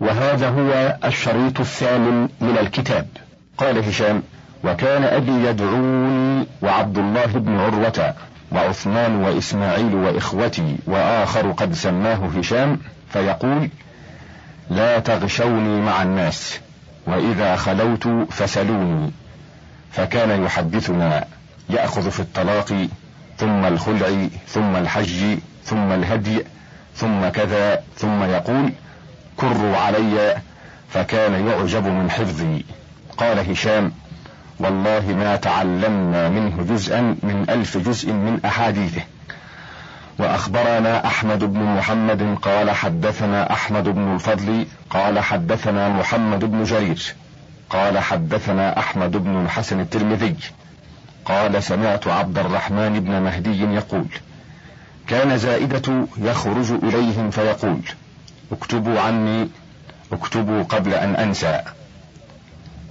وهذا هو الشريط الثامن من الكتاب. قال هشام وكان أبي يدعوني وعبد الله بن عروة وعثمان وإسماعيل وإخوتي وآخر قد سماه هشام فيقول لا تغشوني مع الناس وإذا خلوت فسلوني. فكان يحدثنا يأخذ في الطلاق ثم الخلع ثم الحج ثم الهدي ثم كذا ثم يقول كروا علي فكان يعجب من حفظي. قال هشام والله ما تعلمنا منه جزءا من ألف جزء من أحاديثه. وأخبرنا أحمد بن محمد قال حدثنا أحمد بن الفضل قال حدثنا محمد بن جرير قال حدثنا أحمد بن الحسن الترمذي قال سمعت عبد الرحمن بن مهدي يقول كان زائدة يخرج إليهم فيقول اكتبوا عني اكتبوا قبل أن أنسى.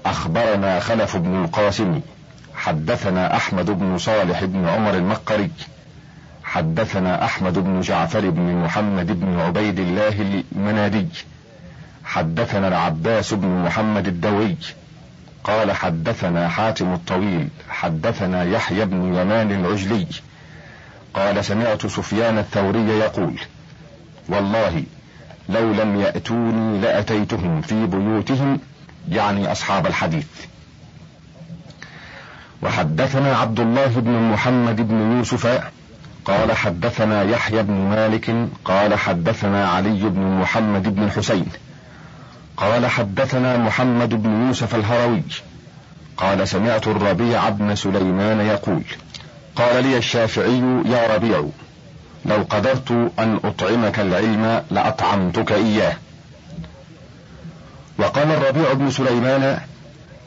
أخبرنا خلف بن القاسم حدثنا أحمد بن صالح بن عمر المقري حدثنا أحمد بن جعفر بن محمد بن عبيد الله المنادي حدثنا العباس بن محمد الدوي قال حدثنا حاتم الطويل حدثنا يحيى بن يمان العجلي قال سمعت سفيان الثوري يقول والله لو لم يأتوني لأتيتهم في بيوتهم يعني أصحاب الحديث. وحدثنا عبد الله بن محمد بن يوسف قال حدثنا يحيى بن مالك قال حدثنا علي بن محمد بن الحسين. قال حدثنا محمد بن يوسف الهروي قال سمعت الربيع بن سليمان يقول قال لي الشافعي يا ربيع لو قدرت أن أطعمك العلم لأطعمتك إياه. وقال الربيع بن سليمان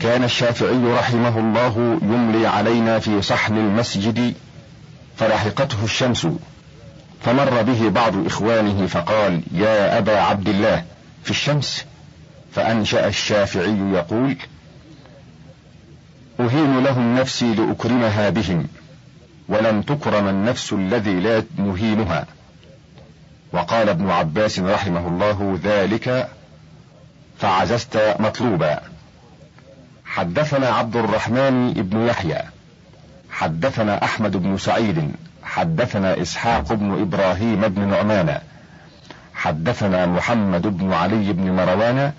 كان الشافعي رحمه الله يملي علينا في صحن المسجد فلحقته الشمس فمر به بعض إخوانه فقال يا أبا عبد الله في الشمس؟ فأنشأ الشافعي يقول أهين لهم نفسي لأكرمها بهم. ولم تكرم النفس الذي لا نهينها وقال ابن عباس رحمه الله ذلك فعززت مطلوبا. حدثنا عبد الرحمن بن يحيى. حدثنا أحمد بن سعيد. حدثنا إسحاق بن إبراهيم بن نعمان. حدثنا محمد بن علي بن مروان.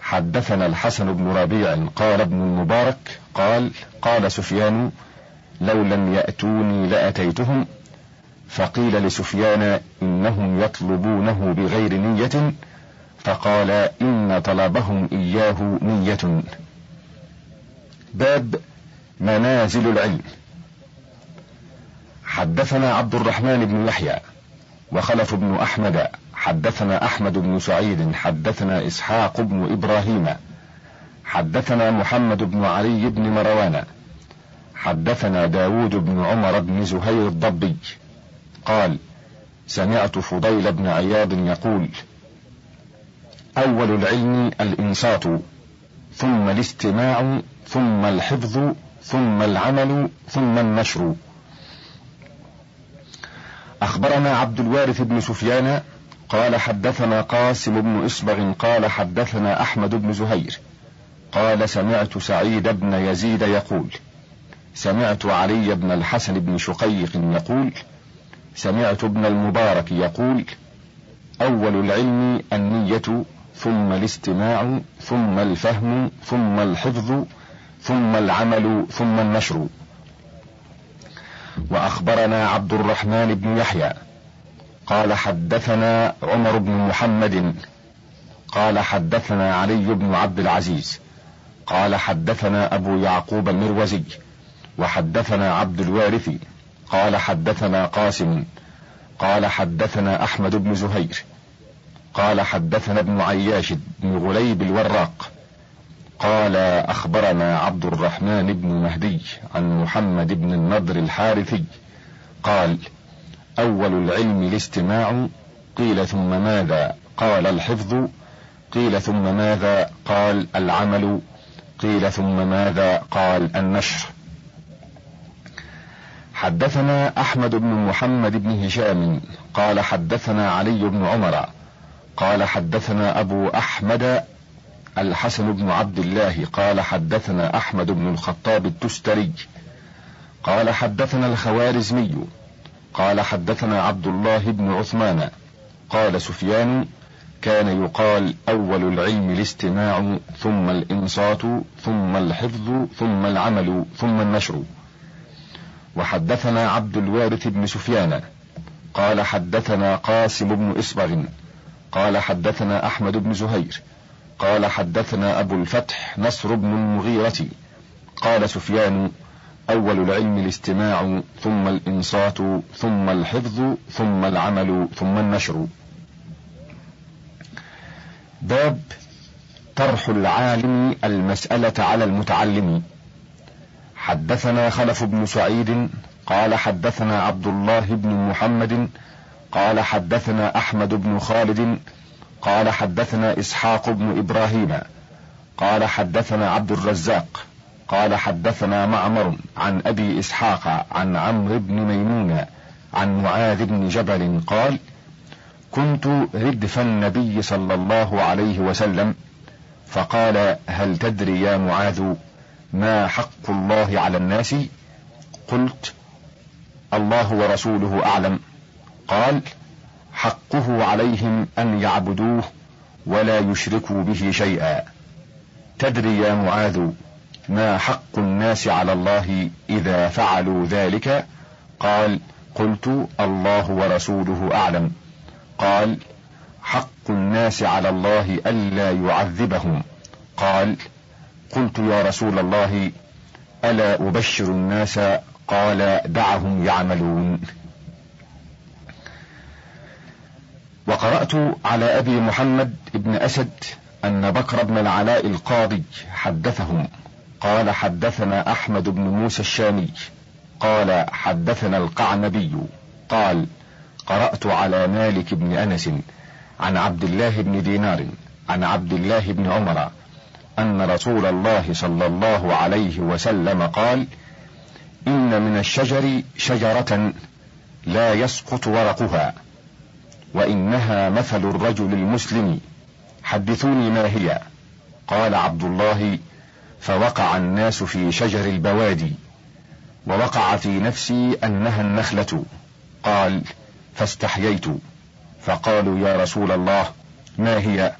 حدثنا الحسن بن ربيع قال ابن المبارك قال قال سفيان لو لم يأتوني لأتيتهم فقيل لسفيان إنهم يطلبونه بغير نية فقال إن طلبهم إياه نية. باب منازل العلم. حدثنا عبد الرحمن بن يحيى وخلف بن أحمد حدثنا أحمد بن سعيد حدثنا إسحاق بن إبراهيم حدثنا محمد بن علي بن مروان حدثنا داود بن عمر بن زهير الضبي. قال سمعت فضيل بن عياض يقول أول العلم الإنصات ثم الاستماع ثم الحفظ ثم العمل ثم النشر. أخبرنا عبد الوارث بن سفيان قال حدثنا قاسم بن إصبغ قال حدثنا أحمد بن زهير قال سمعت سعيد بن يزيد يقول سمعت علي بن الحسن بن شقيق يقول سمعت ابن المبارك يقول أول العلم النية ثم الاستماع ثم الفهم ثم الحفظ ثم العمل ثم النشر. وأخبرنا عبد الرحمن بن يحيى قال حدثنا عمر بن محمد قال حدثنا علي بن عبد العزيز قال حدثنا أبو يعقوب المروزي وحدثنا عبد الوارث قال حدثنا قاسم قال حدثنا أحمد بن زهير قال حدثنا ابن عياش بن غليب الوراق قال أخبرنا عبد الرحمن بن مهدي عن محمد بن النضر الحارثي قال أول العلم الاستماع قيل ثم ماذا قال الحفظ قيل ثم ماذا قال العمل قيل ثم ماذا قال النشر. حدثنا أحمد بن محمد بن هشام قال حدثنا علي بن عمر قال حدثنا أبو أحمد الحسن بن عبد الله قال حدثنا أحمد بن الخطاب التستري قال حدثنا الخوارزمي قال حدثنا عبد الله بن عثمان قال سفيان كان يقال أول العلم الاستماع ثم الإنصات ثم الحفظ ثم العمل ثم النشر وحدثنا عبد الوارث بن سفيان. قال حدثنا قاسم بن إصبغ. قال حدثنا أحمد بن زهير. قال حدثنا أبو الفتح نصر بن المغيرة. قال سفيان أول العلم الاستماع ثم الإنصات ثم الحفظ ثم العمل ثم النشر. باب طرح العالم المسألة على المتعلم. حدثنا خلف بن سعيد قال حدثنا عبد الله بن محمد قال حدثنا أحمد بن خالد قال حدثنا إسحاق بن إبراهيم قال حدثنا عبد الرزاق قال حدثنا معمر عن أبي إسحاق عن عمرو بن ميمون عن معاذ بن جبل قال كنت ردف النبي صلى الله عليه وسلم فقال هل تدري يا معاذ ما حق الله على الناس؟ قلت الله ورسوله أعلم. قال حقه عليهم أن يعبدوه ولا يشركوا به شيئا. تدري يا معاذ ما حق الناس على الله إذا فعلوا ذلك؟ قال قلت الله ورسوله أعلم. قال حق الناس على الله ألا يعذبهم. قال قلت يا رسول الله ألا أبشر الناس؟ قال دعهم يعملون. وقرأت على أبي محمد بن أسد أن بكر بن العلاء القاضي حدثهم. قال حدثنا أحمد بن موسى الشامي. قال حدثنا القعنبي. قال قرأت على مالك بن أنس عن عبد الله بن دينار عن عبد الله بن عمر أن رسول الله صلى الله عليه وسلم قال إن من الشجر شجرة لا يسقط ورقها وإنها مثل الرجل المسلم. حدثوني ما هي؟ قال عبد الله فوقع الناس في شجر البوادي ووقع في نفسي أنها النخلة. قال فاستحييت. فقالوا يا رسول الله ما هي؟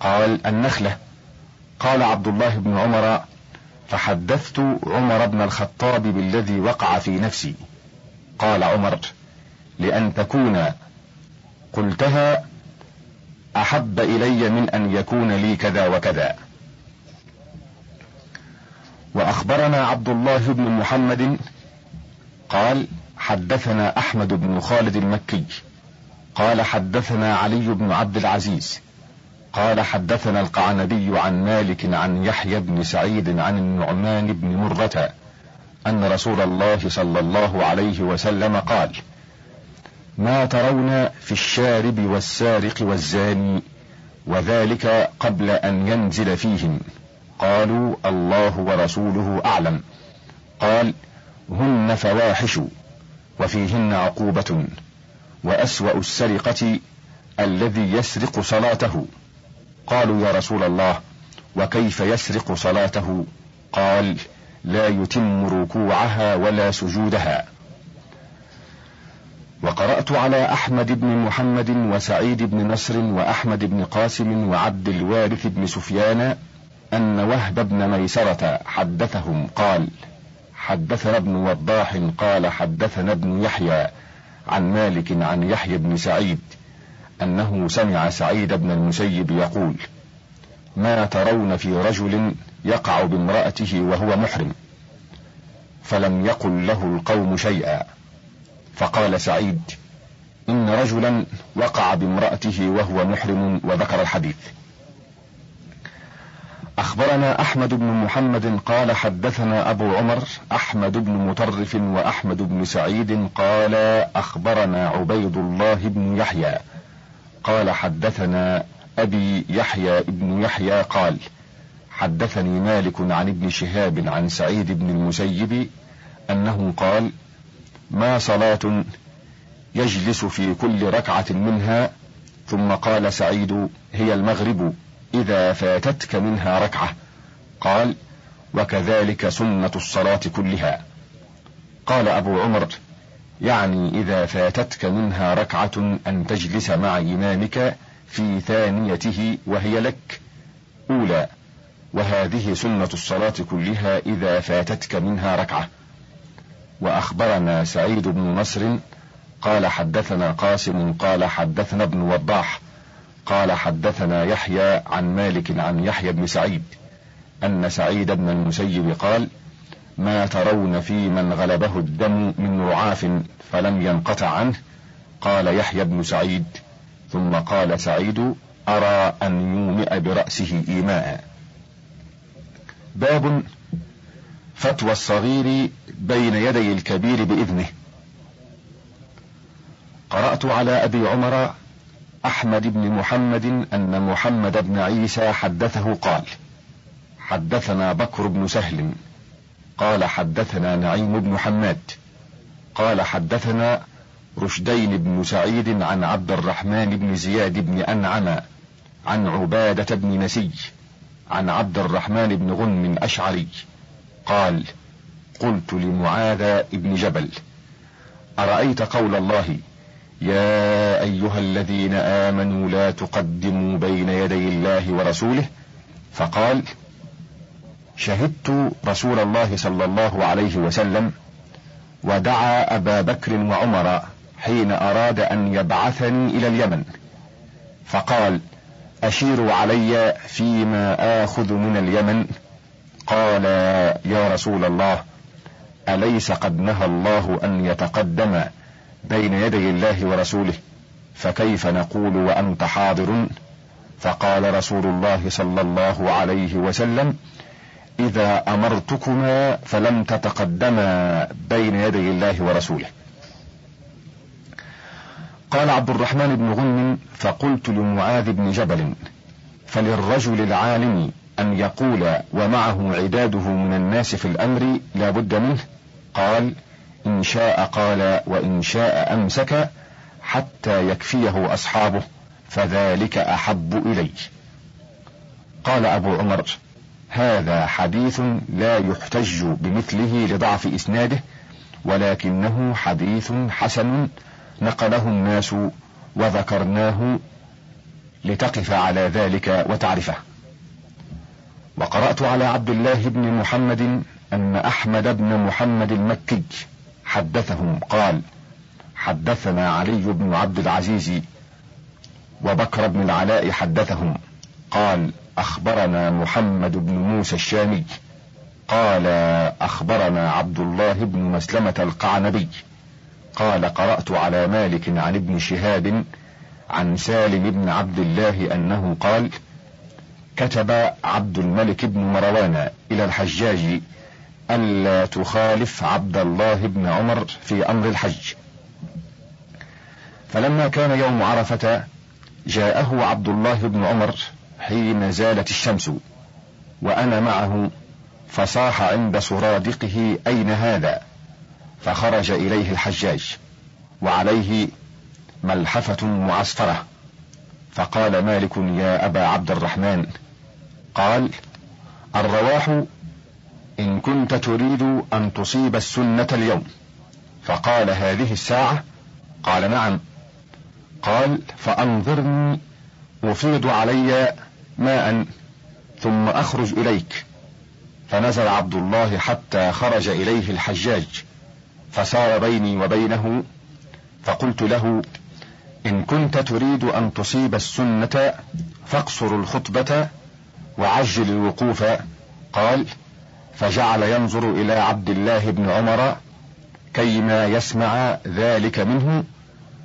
قال النخلة. قال عبد الله بن عمر فحدثت عمر بن الخطاب بالذي وقع في نفسي. قال عمر لأن تكون قلتها أحب إلي من أن يكون لي كذا وكذا. وأخبرنا عبد الله بن محمد قال حدثنا أحمد بن خالد المكي. قال حدثنا علي بن عبد العزيز. قال حدثنا القعنبي عن مالك عن يحيى بن سعيد عن النعمان بن مرة أن رسول الله صلى الله عليه وسلم قال: ما ترون في الشارب والسارق والزاني وذلك قبل أن ينزل فيهم. قالوا الله ورسوله أعلم. قال هن فواحش وفيهن عقوبة وأسوأ السرقة الذي يسرق صلاته. قالوا يا رسول الله وكيف يسرق صلاته؟ قال لا يتم ركوعها ولا سجودها. وقرأت على أحمد بن محمد وسعيد بن نصر وأحمد بن قاسم وعبد الوارث بن سفيان أن وهب بن ميسرة حدثهم قال حدثنا ابن وضاح قال حدثنا ابن يحيى عن مالك عن يحيى بن سعيد أنه سمع سعيد بن المسيب يقول ما ترون في رجل يقع بامرأته وهو محرم فلم يقل له القوم شيئا. فقال سعيد إن رجلا وقع بامرأته وهو محرم وذكر الحديث. أخبرنا أحمد بن محمد قال حدثنا أبو عمر أحمد بن مطرف وأحمد بن سعيد قال أخبرنا عبيد الله بن يحيى قال حدثنا أبي يحيى ابن يحيى قال حدثني مالك عن ابن شهاب عن سعيد بن المسيب أنه قال ما صلاة يجلس في كل ركعة منها؟ ثم قال سعيد هي المغرب إذا فاتتك منها ركعة. قال وكذلك سنة الصلاة كلها. قال أبو عمر يعني إذا فاتتك منها ركعة أن تجلس مع إمامك في ثانيته وهي لك. أولى وهذه سنة الصلاة كلها إذا فاتتك منها ركعة. وأخبرنا سعيد بن نصر قال حدثنا قاسم قال حدثنا ابن وضاح قال حدثنا يحيى عن مالك عن يحيى بن سعيد أن سعيد بن المسيب قال ما ترون في من غلبه الدم من رعاف فلم ينقطع عنه قال يحيى بن سعيد ثم قال سعيد أرى أن يومئ برأسه إيماء. باب فتوى الصغير بين يدي الكبير بإذنه. قرأت على أبي عمر أحمد بن محمد أن محمد بن عيسى حدثه قال حدثنا بكر بن سهل قال حدثنا نعيم بن حماد. قال حدثنا رشدين بن سعيد عن عبد الرحمن بن زياد بن أنعم عن عبادة بن نسي عن عبد الرحمن بن غنم أشعري قال قلت لمعاذ بن جبل أرأيت قول الله يا أيها الذين آمنوا لا تقدموا بين يدي الله ورسوله؟ فقال شهدت رسول الله صلى الله عليه وسلم ودعا أبا بكر وعمر حين أراد أن يبعثني إلى اليمن. فقال أشيروا علي فيما آخذ من اليمن؟ قال يا رسول الله أليس قد نهى الله أن يتقدم بين يدي الله ورسوله؟ فكيف نقول وأنت حاضر؟ فقال رسول الله صلى الله عليه وسلم إذا أمرتكما فلم تتقدما بين يدي الله ورسوله. قال عبد الرحمن بن غنم فقلت لمعاذ بن جبل فللرجل العالم أن يقول ومعه عداده من الناس في الأمر لا بد منه. قال إن شاء قال وإن شاء أمسك حتى يكفيه أصحابه فذلك أحب إلي. قال أبو عمر هذا حديث لا يحتج بمثله لضعف إسناده ولكنه حديث حسن نقله الناس وذكرناه لتقف على ذلك وتعرفه. وقرأت على عبد الله بن محمد أن أحمد بن محمد المكي حدثهم قال حدثنا علي بن عبد العزيز وبكر بن العلاء حدثهم قال أخبرنا محمد بن موسى الشامي قال أخبرنا عبد الله بن مسلمة القعنبي قال قرأت على مالك عن ابن شهاب عن سالم بن عبد الله أنه قال كتب عبد الملك بن مروان إلى الحجاج ألا تخالف عبد الله بن عمر في أمر الحج. فلما كان يوم عرفة جاءه عبد الله بن عمر حين زالت الشمس وأنا معه فصاح عند سرادقه أين هذا؟ فخرج إليه الحجاج وعليه ملحفة معصفرة فقال مالك يا أبا عبد الرحمن قال الرواح إن كنت تريد أن تصيب السنة اليوم فقال هذه الساعة قال نعم قال فأنظرني أفيض علي ماء ثم أخرج إليك. فنزل عبد الله حتى خرج إليه الحجاج فسار بيني وبينه فقلت له إن كنت تريد أن تصيب السنة فاقصر الخطبة وعجل الوقوف. قال فجعل ينظر إلى عبد الله بن عمر كيما يسمع ذلك منه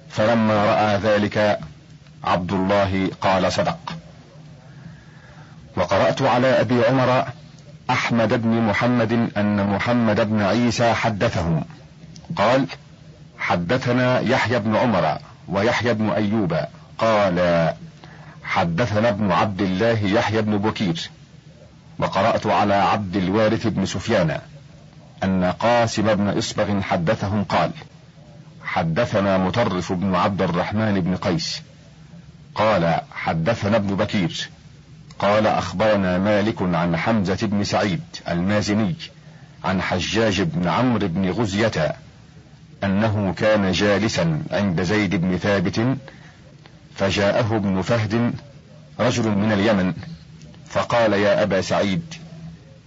فلما رأى ذلك عبد الله قال صدق. وقرأت على أبي عمر أحمد بن محمد أن محمد بن عيسى حدثهم. قال حدثنا يحيى بن عمر ويحيى بن أيوب. قال حدثنا ابن عبد الله يحيى بن بكير. وقرأت على عبد الوارث بن سفيان أن قاسم بن إصبغ حدثهم قال حدثنا مطرف بن عبد الرحمن بن قيس. قال حدثنا ابن بكير. قال أخبرنا مالك عن حمزة بن سعيد المازني عن حجاج بن عمرو بن غزية أنه كان جالسا عند زيد بن ثابت فجاءه ابن فهد رجل من اليمن فقال يا أبا سعيد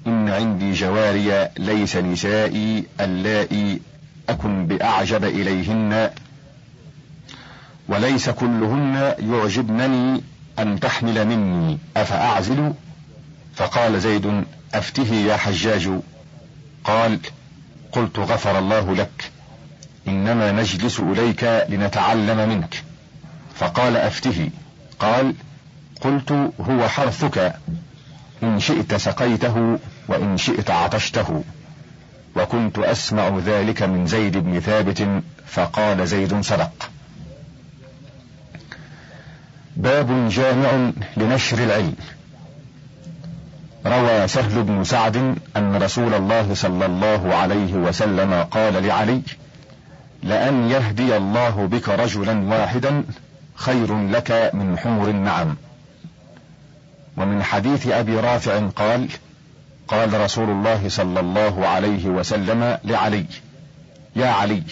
إن عندي جواري ليس نسائي اللائي أكن بأعجب إليهن وليس كلهن يعجبنني أن تحمل مني أفأعزل؟ فقال زيد أفته يا حجاج. قال قلت غفر الله لك إنما نجلس إليك لنتعلم منك. فقال أفته قال قلت هو حرثك إن شئت سقيته وإن شئت عطشته. وكنت أسمع ذلك من زيد بن ثابت فقال زيد صدق. باب جامع لنشر العلم. روى سهل بن سعد أن رسول الله صلى الله عليه وسلم قال لعلي لأن يهدي الله بك رجلا واحدا خير لك من حمر النعم. ومن حديث أبي رافع قال قال رسول الله صلى الله عليه وسلم لعلي يا علي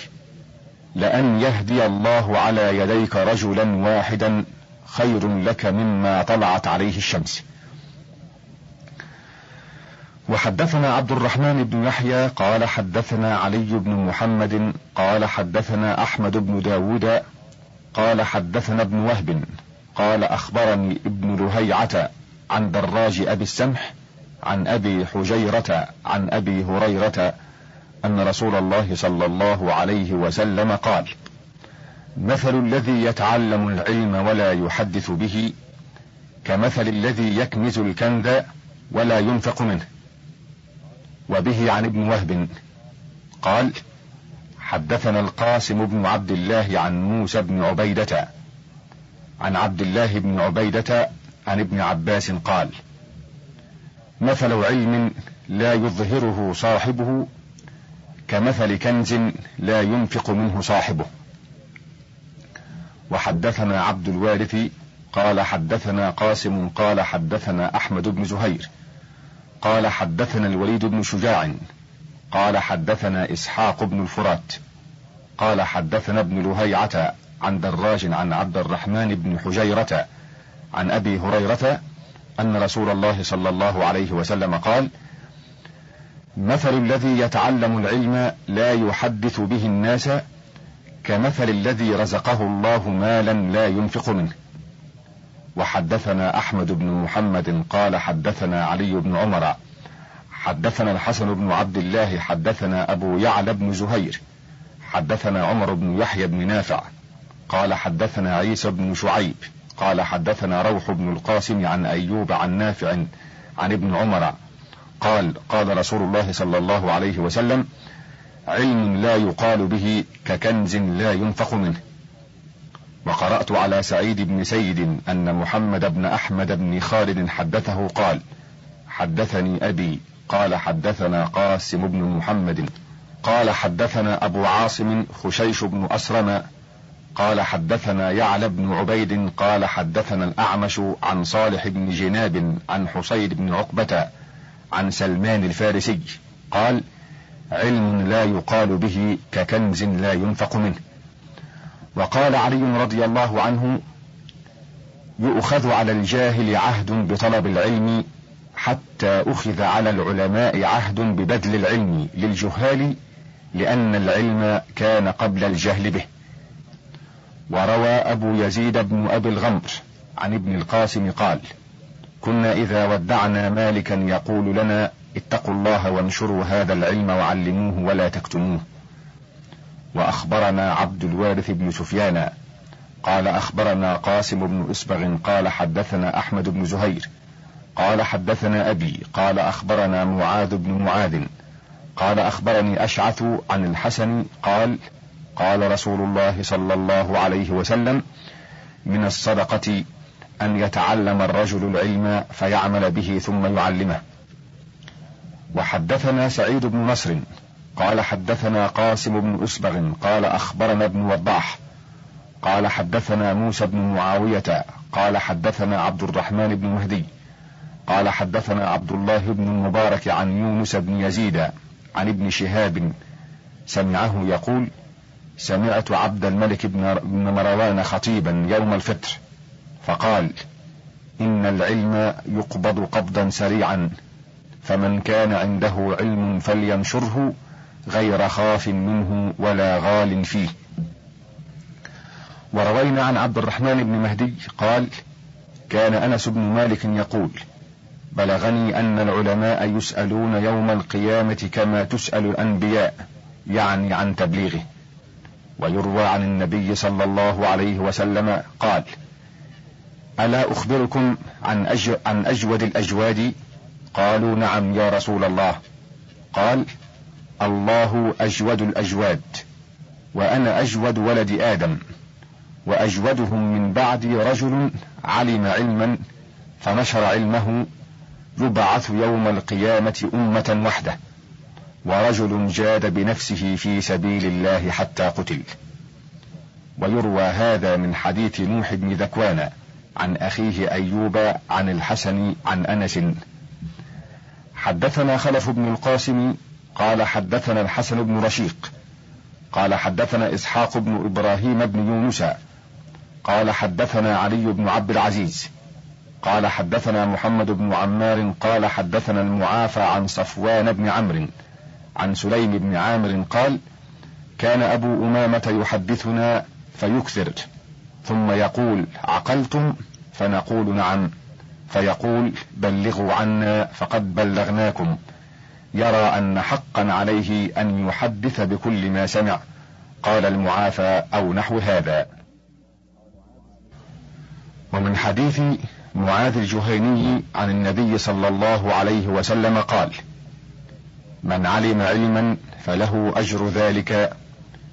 لأن يهدي الله على يديك رجلا واحدا خير لك مما طلعت عليه الشمس. وحدثنا عبد الرحمن بن يحيى قال حدثنا علي بن محمد قال حدثنا أحمد بن داود قال حدثنا ابن وهب قال أخبرني ابن لهيعة عن دراج أبي السمح عن أبي حجيرة عن أبي هريرة أن رسول الله صلى الله عليه وسلم قال مثل الذي يتعلم العلم ولا يحدث به كمثل الذي يكنز الكنز ولا ينفق منه. وبه عن ابن وهب قال حدثنا القاسم بن عبد الله عن موسى بن عبيدة عن عبد الله بن عبيدة عن ابن عباس قال مثل علم لا يظهره صاحبه كمثل كنز لا ينفق منه صاحبه. وحدثنا عبد الوارث قال حدثنا قاسم قال حدثنا أحمد بن زهير قال حدثنا الوليد بن شجاع قال حدثنا إسحاق بن الفرات قال حدثنا ابن لهيعة عن دراج عن عبد الرحمن بن حجيرة عن أبي هريرة أن رسول الله صلى الله عليه وسلم قال مثل الذي يتعلم العلم لا يحدث به الناس كمثل الذي رزقه الله مالا لا ينفق منه. وحدثنا أحمد بن محمد قال حدثنا علي بن عمر حدثنا الحسن بن عبد الله حدثنا أبو يعلى بن زهير حدثنا عمر بن يحيى بن نافع قال حدثنا عيسى بن شعيب قال حدثنا روح بن القاسم عن أيوب عن نافع عن ابن عمر قال قال رسول الله صلى الله عليه وسلم علم لا يقال به ككنز لا ينفق منه. وقرأت على سعيد بن سيد أن محمد بن أحمد بن خالد حدثه قال حدثني أبي قال حدثنا قاسم بن محمد قال حدثنا أبو عاصم خشيش بن أسرم قال حدثنا يعلى بن عبيد قال حدثنا الأعمش عن صالح بن جناب عن حصيد بن عقبة عن سلمان الفارسي قال علم لا يقال به ككنز لا ينفق منه. وقال علي رضي الله عنه يؤخذ على الجاهل عهد بطلب العلم حتى أخذ على العلماء عهد ببذل العلم للجهال لأن العلم كان قبل الجهل به. وروى أبو يزيد بن أبي الغمر عن ابن القاسم قال كنا إذا ودعنا مالكا يقول لنا اتقوا الله وانشروا هذا العلم وعلموه ولا تكتموه. وأخبرنا عبد الوارث بن سفيان قال أخبرنا قاسم بن إسبغ قال حدثنا أحمد بن زهير قال حدثنا أبي قال أخبرنا معاذ بن معاذ قال أخبرني أشعث عن الحسن قال قال رسول الله صلى الله عليه وسلم من الصدقة أن يتعلم الرجل العلم فيعمل به ثم يعلمه. وحدثنا سعيد بن نصر قال حدثنا قاسم بن أسبغ قال أخبرنا ابن وضاح قال حدثنا موسى بن معاوية قال حدثنا عبد الرحمن بن مهدي قال حدثنا عبد الله بن المبارك عن يونس بن يزيد عن ابن شهاب سمعه يقول سمعت عبد الملك بن مروان خطيبا يوم الفطر فقال إن العلم يقبض قبضا سريعا. فمن كان عنده علم فلينشره غير خاف منه ولا غال فيه. وروينا عن عبد الرحمن بن مهدي قال كان أنس بن مالك يقول بلغني أن العلماء يسألون يوم القيامة كما تسأل الأنبياء يعني عن تبليغه. ويروى عن النبي صلى الله عليه وسلم قال ألا أخبركم عن, أج... عن أجود الأجواد؟ قالوا نعم يا رسول الله. قال الله أجود الأجواد وأنا أجود ولد آدم وأجودهم من بعدي رجل علم علما فنشر علمه يبعث يوم القيامة أمة وحده ورجل جاد بنفسه في سبيل الله حتى قتل. ويروى هذا من حديث نوح بن ذكوان عن أخيه أيوب عن الحسن عن أنس حدثنا خلف بن القاسم قال حدثنا الحسن بن رشيق. قال حدثنا إسحاق بن إبراهيم بن يونس. قال حدثنا علي بن عبد العزيز. قال حدثنا محمد بن عمار قال حدثنا المعافى عن صفوان بن عمرو. عن سليم بن عامر قال كان أبو أمامة يحدثنا فيكثر ثم يقول عقلتم؟ فنقول نعم. فيقول بلغوا عنا فقد بلغناكم. يرى أن حقا عليه أن يحدث بكل ما سمع. قال المعافى أو نحو هذا. ومن حديث معاذ الجهيني عن النبي صلى الله عليه وسلم قال من علم علما فله أجر ذلك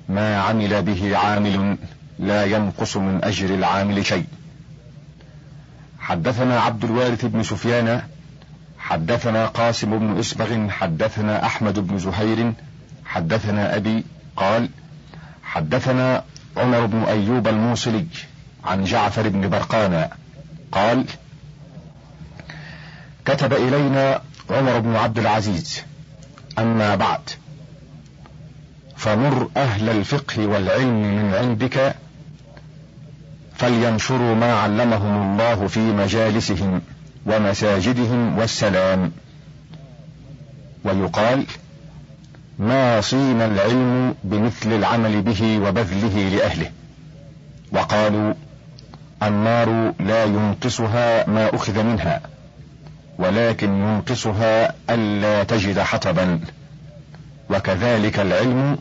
ما عمل به عامل لا ينقص من أجر العامل شيء. حدثنا عبد الوارث بن سفيان حدثنا قاسم بن إسبغ حدثنا أحمد بن زهير حدثنا أبي قال حدثنا عمر بن أيوب الموصلي عن جعفر بن برقان قال كتب إلينا عمر بن عبد العزيز أما بعد فمر أهل الفقه والعلم من عندك فلينشروا ما علمهم الله في مجالسهم ومساجدهم والسلام. ويقال ما صين العلم بمثل العمل به وبذله لأهله. وقالوا النار لا ينقصها ما أخذ منها ولكن ينقصها ألا تجد حطبا. وكذلك العلم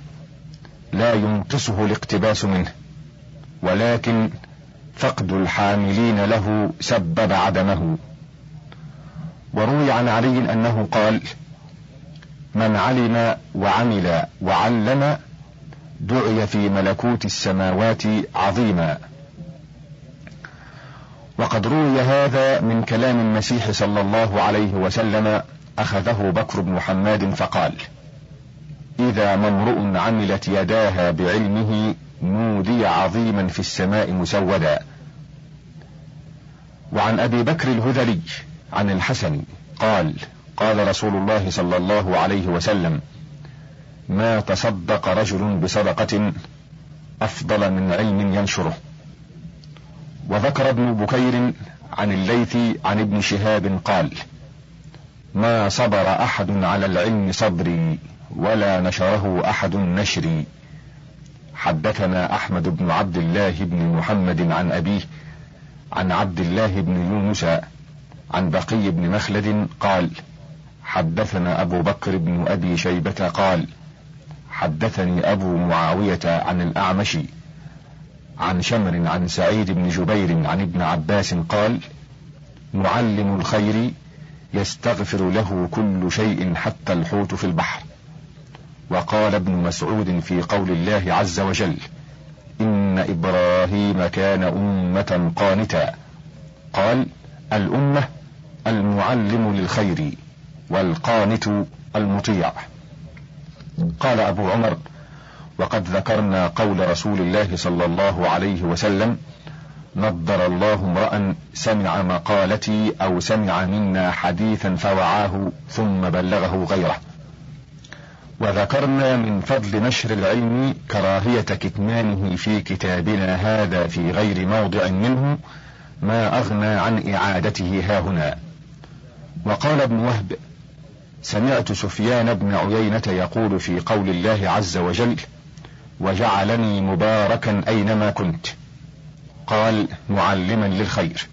لا ينقصه الاقتباس منه ولكن فقد الحاملين له سبب عدمه. وروي عن علي أنه قال من علم وعمل وعلم دعي في ملكوت السماوات عظيما. وقد روي هذا من كلام المسيح صلى الله عليه وسلم أخذه بكر بن حماد فقال إذا ما امرؤ عملت يداها بعلمه نودي عظيما في السماء مسودا. وعن أبي بكر الهذلي عن الحسن قال قال رسول الله صلى الله عليه وسلم ما تصدق رجل بصدقة أفضل من علم ينشره. وذكر ابن بكير عن الليث عن ابن شهاب قال ما صبر أحد على العلم صبري ولا نشره أحد نشري. حدثنا أحمد بن عبد الله بن محمد عن أبيه عن عبد الله بن يونس عن بقي بن مخلد قال حدثنا أبو بكر بن أبي شيبة قال حدثني أبو معاوية عن الأعمش عن شمر عن سعيد بن جبير عن ابن عباس قال معلم الخير يستغفر له كل شيء حتى الحوت في البحر. وقال ابن مسعود في قول الله عز وجل إن إبراهيم كان أمة قانتا. قال الأمة المعلم للخير والقانت المطيع. قال أبو عمر وقد ذكرنا قول رسول الله صلى الله عليه وسلم نضر الله امرأ سمع مقالتي أو سمع منا حديثا فوعاه ثم بلغه غيره. وذكرنا من فضل نشر العلم كراهية كتمانه في كتابنا هذا في غير موضع منه ما أغنى عن إعادته هاهنا وقال ابن وهب سمعت سفيان بن عيينة يقول في قول الله عز وجل وجعلني مباركا أينما كنت. قال معلما للخير.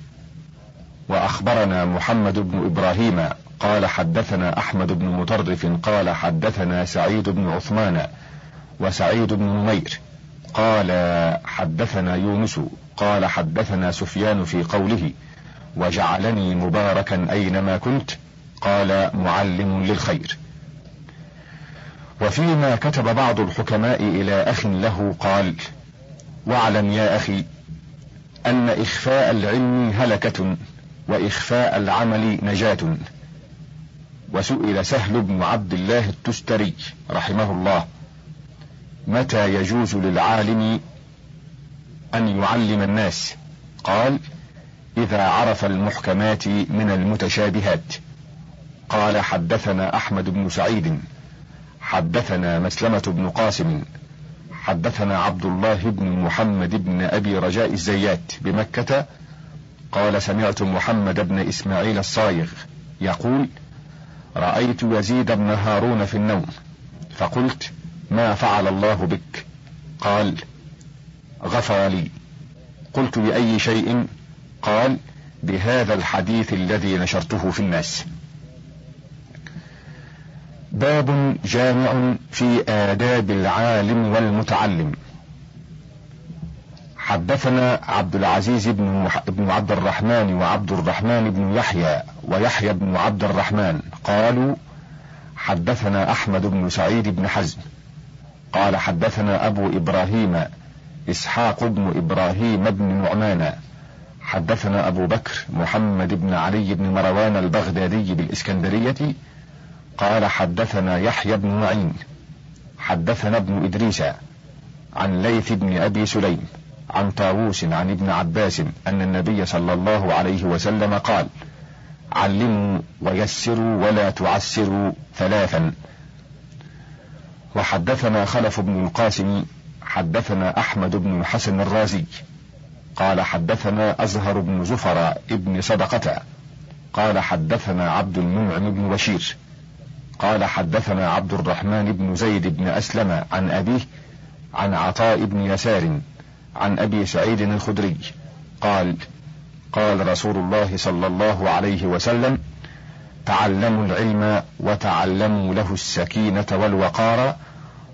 وأخبرنا محمد بن إبراهيم قال حدثنا أحمد بن مطرف قال حدثنا سعيد بن عثمان وسعيد بن نمير قال حدثنا يونس قال حدثنا سفيان في قوله وجعلني مباركا أينما كنت قال معلم للخير. وفيما كتب بعض الحكماء إلى أخ له قال واعلم يا أخي أن إخفاء العلم هلكة وإخفاء العمل نجاة. وسئل سهل بن عبد الله التستري رحمه الله متى يجوز للعالم أن يعلم الناس؟ قال إذا عرف المحكمات من المتشابهات. قال حدثنا أحمد بن سعيد حدثنا مسلمة بن قاسم حدثنا عبد الله بن محمد بن أبي رجاء الزيات بمكة. قال سمعت محمد بن إسماعيل الصايغ يقول رأيت يزيد بن هارون في النوم فقلت ما فعل الله بك؟ قال غفر لي. قلت بأي شيء؟ قال بهذا الحديث الذي نشرته في الناس. باب جامع في آداب العالم والمتعلم. حدثنا عبد العزيز بن, بن عبد الرحمن وعبد الرحمن بن يحيى. ويحيى بن عبد الرحمن قالوا حدثنا أحمد بن سعيد بن حزم. قال حدثنا أبو إبراهيم إسحاق بن إبراهيم بن نعمان. حدثنا أبو بكر محمد بن علي بن مروان البغدادي بالإسكندرية. قال حدثنا يحيى بن معين. حدثنا ابن إدريس عن ليث بن أبي سليم عن طاووس عن ابن عباس أن النبي صلى الله عليه وسلم قال علموا ويسروا ولا تعسروا ثلاثا. وحدثنا خلف بن القاسم حدثنا أحمد بن الحسن الرازي قال حدثنا أزهر بن زفر ابن صدقة قال حدثنا عبد المنعم بن بشير قال حدثنا عبد الرحمن بن زيد بن أسلم عن أبيه عن عطاء بن يسار عن أبي سعيد الخدري قال قال رسول الله صلى الله عليه وسلم تعلموا العلم وتعلموا له السكينة والوقار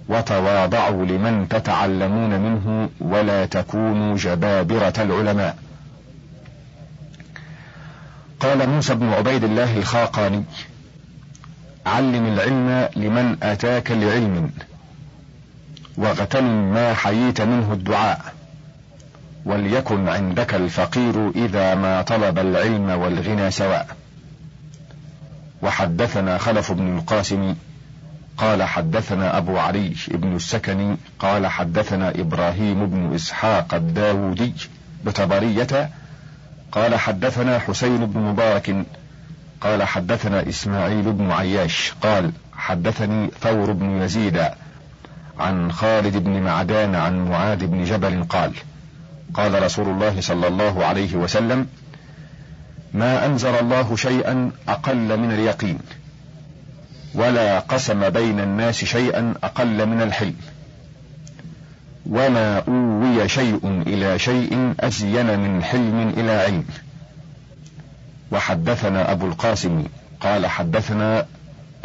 وتواضعوا لمن تتعلمون منه ولا تكونوا جبابرة العلماء. قال موسى بن عبيد الله الخاقاني علم العلم لمن أتاك لعلم واغتنم ما حييت منه الدعاء. وليكن عندك الفقير إذا ما طلب العلم والغنى سواء. وحدثنا خلف بن القاسم قال حدثنا أبو علي بن السكني قال حدثنا إبراهيم بن إسحاق الداودي بطبرية قال حدثنا حسين بن مبارك قال حدثنا إسماعيل بن عياش قال حدثني ثور بن يزيد عن خالد بن معدان عن معاذ بن جبل قال قال رسول الله صلى الله عليه وسلم ما أنزل الله شيئا أقل من اليقين ولا قسم بين الناس شيئا أقل من الحلم وما اوي شيء إلى شيء أزين من حلم إلى علم. وحدثنا أبو القاسم قال حدثنا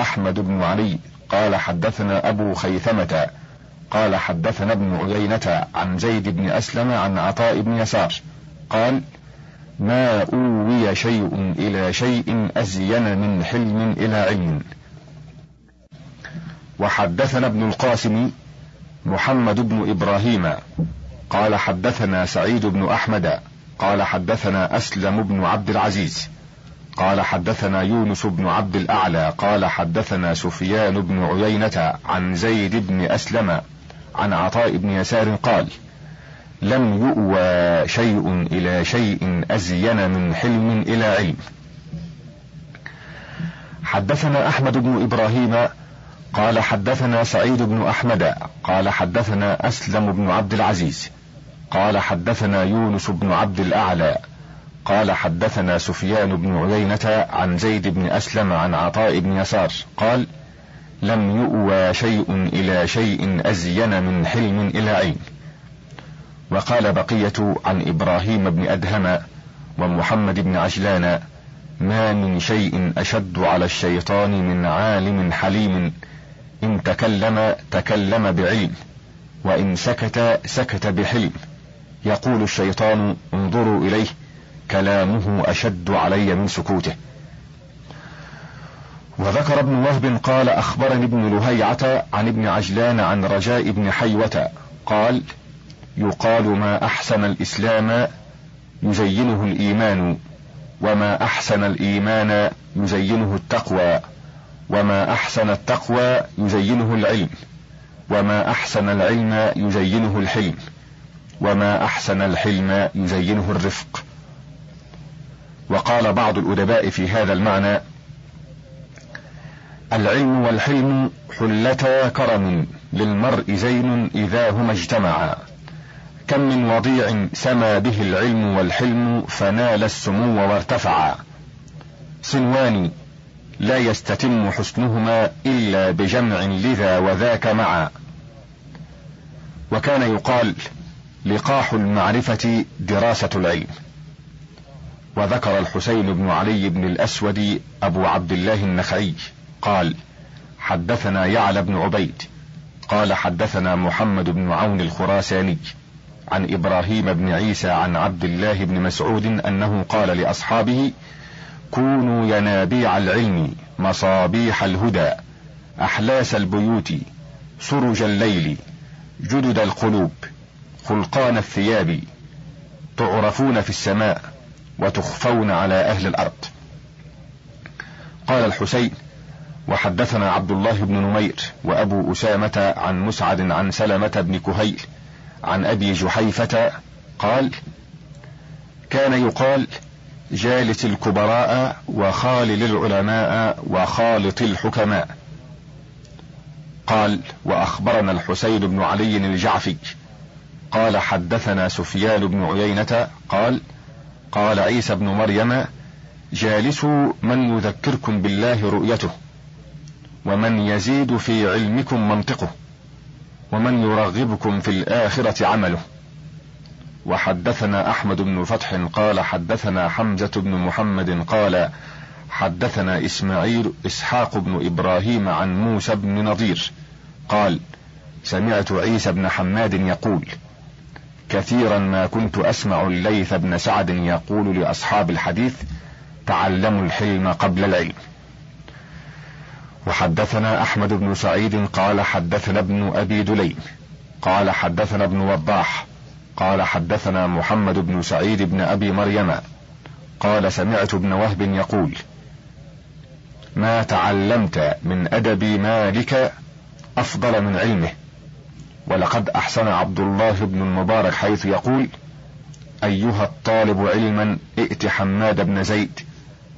أحمد بن علي قال حدثنا أبو خيثمة قال حدثنا ابن عيينة عن زيد بن أسلم عن عطاء بن يسار. قال ما اوي شيء إلى شيء أزين من حلم إلى علم. وحدثنا ابن القاسم محمد بن إبراهيم. قال حدثنا سعيد بن أحمد. قال حدثنا أسلم بن عبد العزيز. قال حدثنا يونس بن عبد الأعلى. قال حدثنا سفيان بن عيينة عن زيد بن أسلم. عن عطاء بن يسار قال لم يؤوى شيء إلى شيء أزين من حلم إلى علم. حدثنا أحمد بن إبراهيم قال حدثنا سعيد بن أحمد قال حدثنا أسلم بن عبد العزيز قال حدثنا يونس بن عبد الأعلى قال حدثنا سفيان بن عيينة عن زيد بن أسلم عن عطاء بن يسار قال لم يؤوى شيء إلى شيء أزين من حلم إلى علم وقال بقية عن إبراهيم بن أدهم ومحمد بن عجلان ما من شيء أشد على الشيطان من عالم حليم إن تكلم تكلم بعلم وإن سكت سكت بحلم. يقول الشيطان انظروا إليه كلامه أشد علي من سكوته. وذكر ابن وهب قال أخبرني ابن لهيعة عن ابن عجلان عن رجاء بن حيوة. قال يقال ما أحسن الإسلام يزينه الإيمان وما أحسن الإيمان يزينه التقوى وما أحسن التقوى يزينه العلم وما أحسن العلم يزينه الحلم وما أحسن الحلم يزينه الرفق. وقال بعض الأدباء في هذا المعنى العلم والحلم حلتا كرم للمرء زين إذا هما اجتمعا. كم من وضيع سما به العلم والحلم فنال السمو وارتفعا. صنوان لا يستتم حسنهما إلا بجمع لذا وذاك معا. وكان يقال لقاح المعرفة دراسة العلم. وذكر الحسين بن علي بن الأسود أبو عبد الله النخعي. قال حدثنا يعلى بن عبيد. قال حدثنا محمد بن عون الخراساني عن إبراهيم بن عيسى عن عبد الله بن مسعود أنه قال لأصحابه كونوا ينابيع العلم مصابيح الهدى أحلاس البيوت سرج الليل جدد القلوب خلقان الثياب تعرفون في السماء وتخفون على أهل الأرض. قال الحسين وحدثنا عبد الله بن نمير وأبو أسامة عن مسعد عن سلمة بن كهيل عن أبي جحيفة قال كان يقال جالس الكبراء وخالل العلماء وخالط الحكماء. قال وأخبرنا الحسين بن علي الجعفي. قال حدثنا سفيان بن عيينة. قال قال عيسى بن مريم جالسوا من يذكركم بالله رؤيته. ومن يزيد في علمكم منطقه ومن يرغبكم في الآخرة عمله. وحدثنا أحمد بن فتح قال حدثنا حمزة بن محمد قال حدثنا إسماعيل إسحاق بن إبراهيم عن موسى بن نضير قال سمعت عيسى بن حماد يقول كثيرا ما كنت أسمع الليث بن سعد يقول لأصحاب الحديث تعلموا الحلم قبل العلم. وحدثنا أحمد بن سعيد قال حدثنا ابن أبي دليم قال حدثنا ابن وضاح قال حدثنا محمد بن سعيد بن أبي مريم قال سمعت ابن وهب يقول ما تعلمت من أدب مالك أفضل من علمه ولقد أحسن عبد الله بن المبارك حيث يقول أيها الطالب علما ائت حماد بن زيد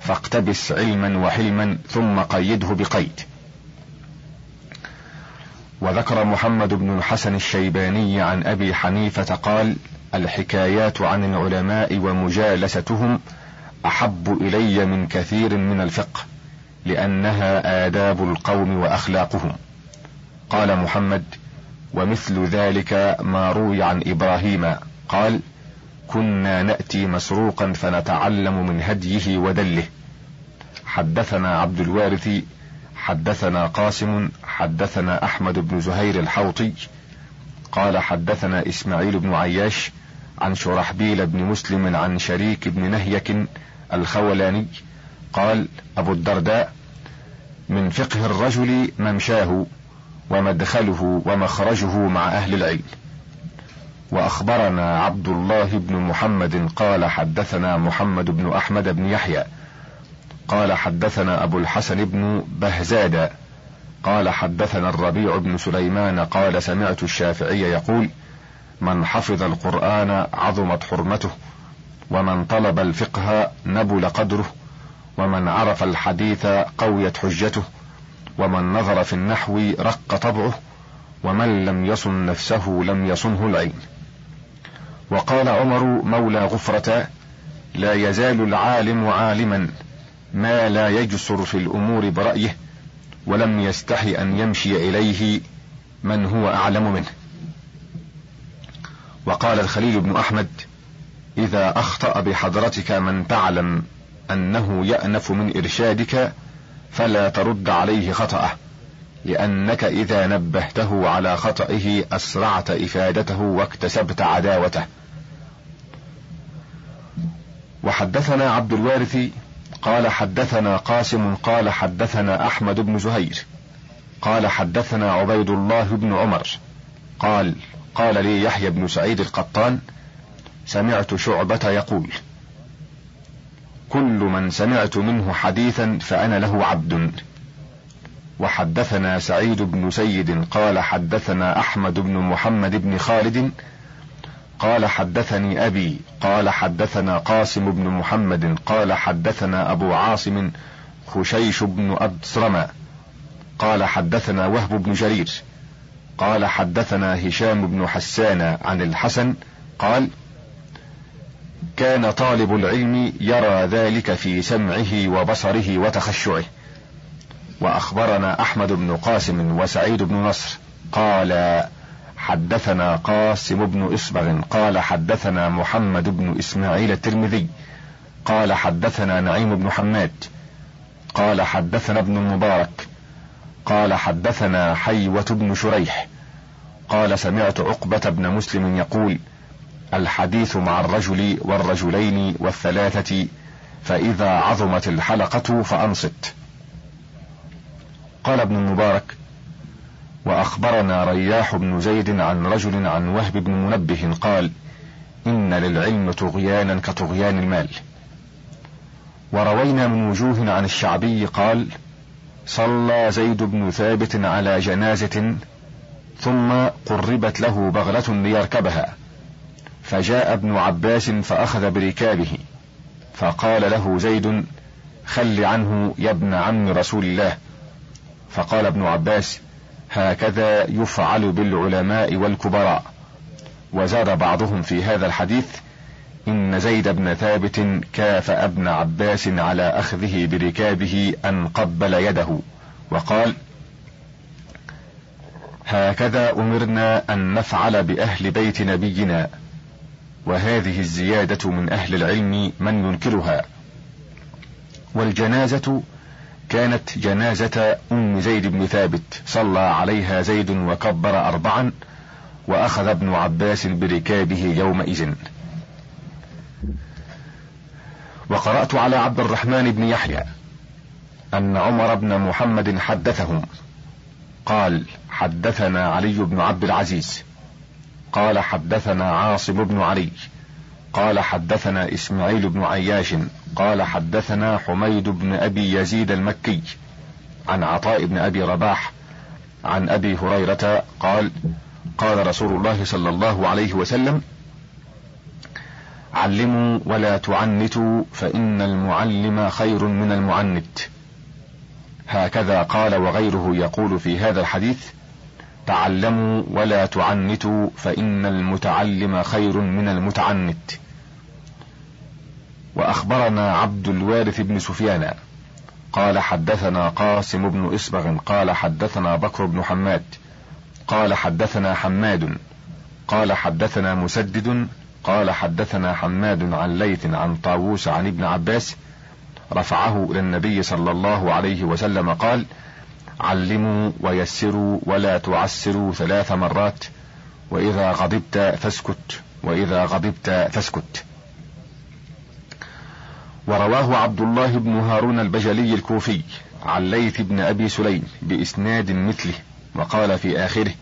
فاقتبس علما وحلما ثم قيده بقيد. وذكر محمد بن الحسن الشيباني عن أبي حنيفة قال الحكايات عن العلماء ومجالستهم أحب إلي من كثير من الفقه لأنها آداب القوم وأخلاقهم. قال محمد ومثل ذلك ما روي عن إبراهيم قال كنا نأتي مسروقا فنتعلم من هديه ودله. حدثنا عبد الوارث حدثنا قاسم حدثنا أحمد بن زهير الحوطي. قال حدثنا إسماعيل بن عياش عن شرحبيل بن مسلم عن شريك بن نهيك الخولاني. قال أبو الدرداء من فقه الرجل ممشاه ومدخله ومخرجه مع أهل العلم. وأخبرنا عبد الله بن محمد قال حدثنا محمد بن أحمد بن يحيى. قال حدثنا أبو الحسن بن بهزاد. قال حدثنا الربيع بن سليمان قال سمعت الشافعي يقول من حفظ القرآن عظمت حرمته ومن طلب الفقه نبل قدره ومن عرف الحديث قويت حجته ومن نظر في النحو رق طبعه ومن لم يصن نفسه لم يصنه العين. وقال عمر مولى غفرة لا يزال العالم عالما ما لا يجسر في الأمور برأيه ولم يستحي أن يمشي إليه من هو أعلم منه. وقال الخليل بن أحمد إذا أخطأ بحضرتك من تعلم أنه يأنف من إرشادك فلا ترد عليه خطأه. لأنك إذا نبهته على خطئه أسرعت إفادته واكتسبت عداوته. وحدثنا عبد الوارث قال حدثنا قاسم قال حدثنا أحمد بن زهير قال حدثنا عبيد الله بن عمر قال قال لي يحيى بن سعيد القطان سمعت شعبة يقول كل من سمعت منه حديثا فأنا له عبد. وحدثنا سعيد بن سيد قال حدثنا أحمد بن محمد بن خالد قال حدثني أبي قال حدثنا قاسم بن محمد قال حدثنا أبو عاصم خشيش بن أبصرم قال حدثنا وهب بن جرير قال حدثنا هشام بن حسان عن الحسن قال كان طالب العلم يرى ذلك في سمعه وبصره وتخشعه. وأخبرنا أحمد بن قاسم وسعيد بن نصر قال حدثنا قاسم بن إصبغ قال حدثنا محمد بن إسماعيل الترمذي قال حدثنا نعيم بن حماد قال حدثنا ابن المبارك قال حدثنا حيوة بن شريح قال سمعت عقبة بن مسلم يقول الحديث مع الرجل والرجلين والثلاثة فإذا عظمت الحلقة فأنصت قال ابن المبارك وأخبرنا رياح بن زيد عن رجل عن وهب بن منبه قال إن للعلم طغيانا كطغيان المال. وروينا من وجوه عن الشعبي قال صلى زيد بن ثابت على جنازة ثم قربت له بغلة ليركبها. فجاء ابن عباس فأخذ بركابه فقال له زيد خل عنه يا ابن عم رسول الله. فقال ابن عباس هكذا يفعل بالعلماء والكبراء. وزاد بعضهم في هذا الحديث إن زيد بن ثابت كافأ ابن عباس على أخذه بركابه أن قبل يده. وقال هكذا أمرنا أن نفعل بأهل بيت نبينا. وهذه الزيادة من أهل العلم من ينكرها. والجنازة كانت جنازة أم زيد بن ثابت. صلى عليها زيد وكبر أربعا وأخذ ابن عباس بركابه يومئذ. وقرأت على عبد الرحمن بن يحيى أن عمر بن محمد حدثهم. قال حدثنا علي بن عبد العزيز. قال حدثنا عاصم بن علي. قال حدثنا إسماعيل بن عياش قال حدثنا حميد بن أبي يزيد المكي عن عطاء بن أبي رباح عن أبي هريرة قال قال رسول الله صلى الله عليه وسلم علموا ولا تعنتوا فإن المعلم خير من المعنت. هكذا قال وغيره يقول في هذا الحديث تعلموا ولا تعنتوا فإن المتعلم خير من المتعنت. وأخبرنا عبد الوارث بن سفيان. قال حدثنا قاسم بن إصبغ قال حدثنا بكر بن حماد. قال حدثنا حماد. قال حدثنا مسدد. قال حدثنا حماد عن ليث عن طاووس عن ابن عباس. رفعه إلى النبي صلى الله عليه وسلم قال علموا ويسروا ولا تعسروا ثلاث مرات وإذا غضبت فاسكت وإذا غضبت فاسكت. ورواه عبد الله بن هارون البجلي الكوفي عن ليث بن أبي سليم بإسناد مثله وقال في آخره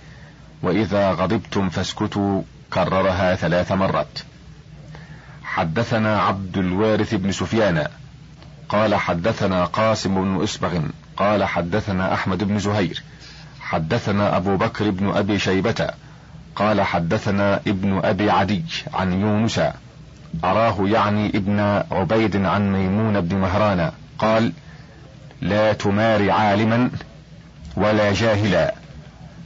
وإذا غضبتم فاسكتوا كررها ثلاث مرات. حدثنا عبد الوارث بن سفيان قال حدثنا قاسم بن إسبغ قال حدثنا أحمد بن زهير حدثنا أبو بكر بن أبي شيبة قال حدثنا ابن أبي عدي عن يونس أراه يعني ابن عبيد عن ميمون بن مهران قال لا تمار عالما ولا جاهلا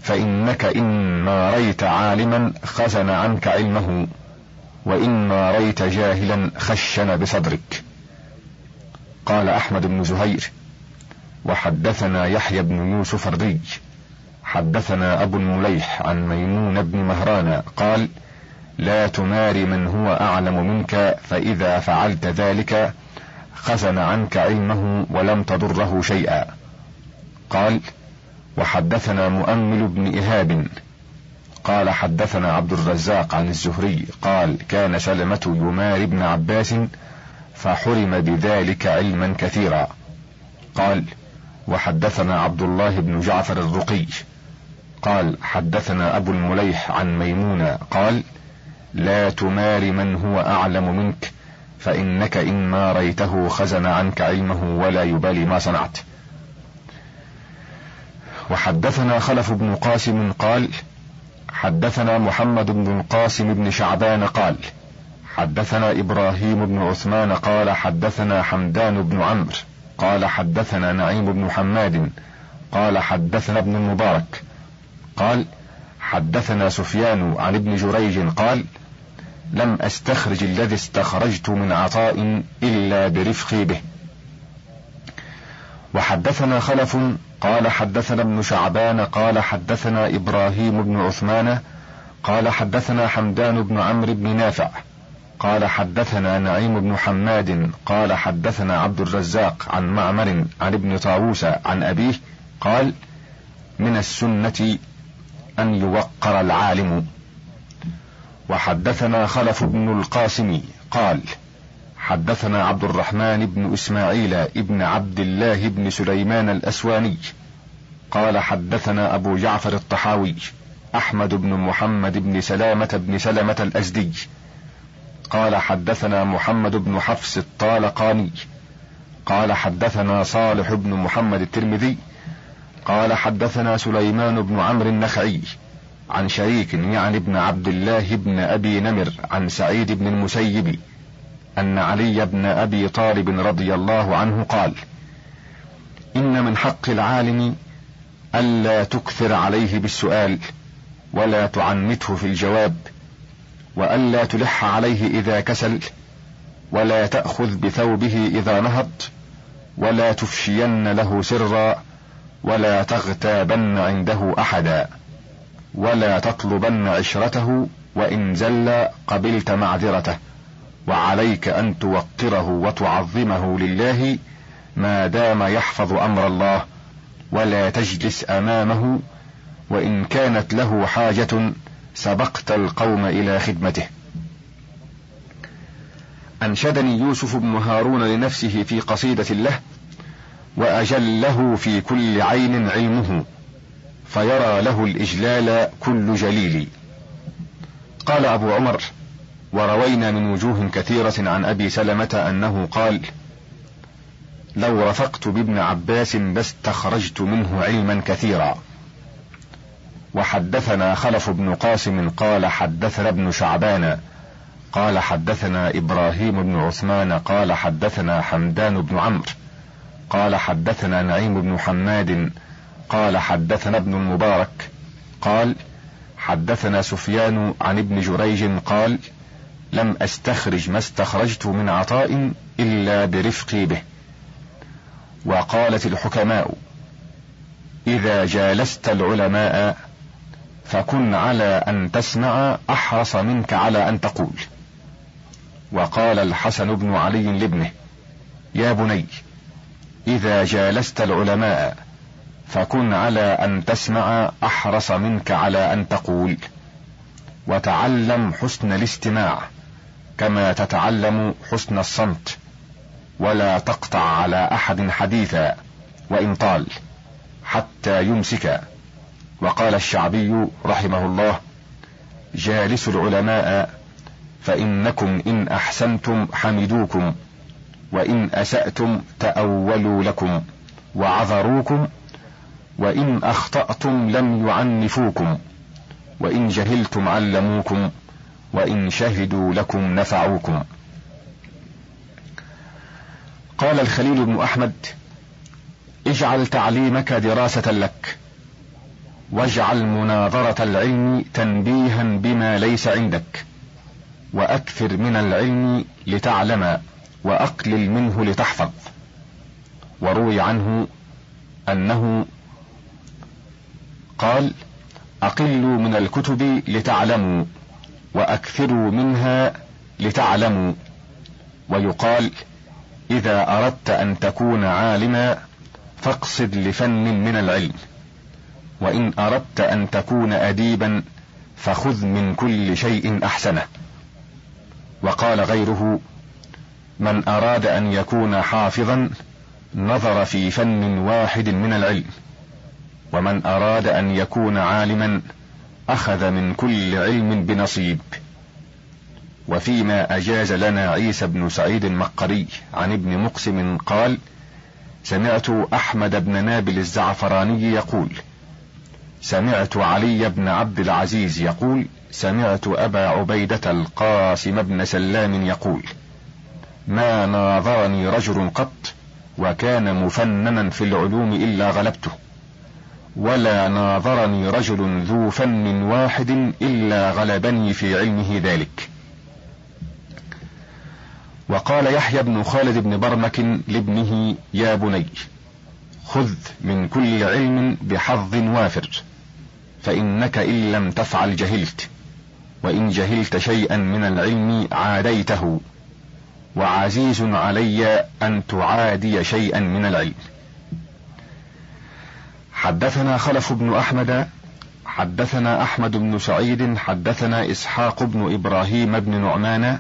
فإنك إن ماريت عالما خزن عنك علمه وإن ماريت جاهلا خشن بصدرك. قال أحمد بن زهير وحدثنا يحيى بن يوسف الري حدثنا أبو المليح عن ميمون بن مهران قال لا تمار من هو أعلم منك فإذا فعلت ذلك خزن عنك علمه ولم تضره شيئا. قال وحدثنا مؤمل بن إهاب. قال حدثنا عبد الرزاق عن الزهري. قال كان سلمة يمار ابن عباس فحرم بذلك علما كثيرا. قال وحدثنا عبد الله بن جعفر الرقي. قال حدثنا أبو المليح عن ميمونة. قال لا تمار من هو أعلم منك فإنك إن ماريته خزن عنك علمه ولا يبالي ما صنعت. وحدثنا خلف بن قاسم قال حدثنا محمد بن القاسم بن شعبان قال حدثنا إبراهيم بن عثمان قال حدثنا حمدان بن عمرو قال حدثنا نعيم بن حماد قال حدثنا ابن المبارك قال حدثنا سفيان عن ابن جريج قال لم أستخرج الذي استخرجت من عطاء إلا برفقي به. وحدثنا خلف قال حدثنا ابن شعبان قال حدثنا إبراهيم بن عثمان قال حدثنا حمدان بن عمرو بن نافع قال حدثنا نعيم بن حماد قال حدثنا عبد الرزاق عن معمر عن ابن طاووس عن أبيه قال من السنة أن يوقر العالم. وحدثنا خلف بن القاسم قال حدثنا عبد الرحمن بن إسماعيل ابن عبد الله بن سليمان الأسواني قال حدثنا أبو جعفر الطحاوي أحمد بن محمد بن سلامة بن سلمة الأزدي قال حدثنا محمد بن حفص الطالقاني قال حدثنا صالح بن محمد الترمذي قال حدثنا سليمان بن عمرو النخعي عن شريك يعني ابن عبد الله بن أبي نمر عن سعيد بن المسيب أن علي بن أبي طالب رضي الله عنه قال إن من حق العالم ألا تكثر عليه بالسؤال ولا تعنته في الجواب وألا تلح عليه إذا كسل ولا تأخذ بثوبه إذا نهض ولا تفشين له سرا ولا تغتابن عنده أحدا. ولا تطلبن عشرته وإن زل قبلت معذرته. وعليك أن توقره وتعظمه لله ما دام يحفظ أمر الله ولا تجلس أمامه وإن كانت له حاجة سبقت القوم إلى خدمته. أنشدني يوسف بن هارون لنفسه في قصيدة له وأجله في كل عين علمه. فيرى له الإجلال كل جليل. قال أبو عمر وروينا من وجوه كثيرة عن أبي سلمة أنه قال لو رفقت بابن عباس لاستخرجت منه علما كثيرا. وحدثنا خلف بن قاسم قال حدثنا ابن شعبان قال حدثنا إبراهيم بن عثمان قال حدثنا حمدان بن عمرو قال حدثنا نعيم بن حماد قال حدثنا ابن المبارك قال حدثنا سفيان عن ابن جريج قال لم أستخرج ما استخرجت من عطاء إلا برفقي به. وقالت الحكماء إذا جالست العلماء فكن على أن تسمع أحرص منك على أن تقول. وقال الحسن بن علي لابنه يا بني إذا جالست العلماء فكن على أن تسمع أحرص منك على أن تقول. وتعلم حسن الاستماع كما تتعلم حسن الصمت ولا تقطع على أحد حديثا وإن طال حتى يمسك. وقال الشعبي رحمه الله جالسوا العلماء فإنكم إن أحسنتم حمدوكم وإن أسأتم تأولوا لكم وعذروكم وإن أخطأتم لم يعنفوكم وإن جهلتم علموكم وإن شهدوا لكم نفعوكم. قال الخليل بن أحمد اجعل تعليمك دراسة لك واجعل مناظرة العلم تنبيها بما ليس عندك وأكثر من العلم لتعلم وأقلل منه لتحفظ. وروي عنه أنه قال أقلوا من الكتب لتعلموا وأكثروا منها لتعلموا. ويقال إذا أردت أن تكون عالما فاقصد لفن من العلم. وإن أردت أن تكون أديبا فخذ من كل شيء أحسنه. وقال غيره من أراد أن يكون حافظا نظر في فن واحد من العلم. ومن أراد أن يكون عالما أخذ من كل علم بنصيب. وفيما أجاز لنا عيسى بن سعيد المقري عن ابن مقسم قال سمعت أحمد بن نابل الزعفراني يقول سمعت علي بن عبد العزيز يقول سمعت أبا عبيدة القاسم بن سلام يقول ما ناظرني رجل قط وكان مفننا في العلوم إلا غلبته. ولا ناظرني رجل ذو فن واحد إلا غلبني في علمه ذلك. وقال يحيى بن خالد بن برمك لابنه يا بني خذ من كل علم بحظ وافر فإنك إن لم تفعل جهلت وإن جهلت شيئا من العلم عاديته وعزيز علي أن تعادي شيئا من العلم. حدثنا خلف بن أحمد حدثنا أحمد بن سعيد حدثنا إسحاق بن إبراهيم بن نعمان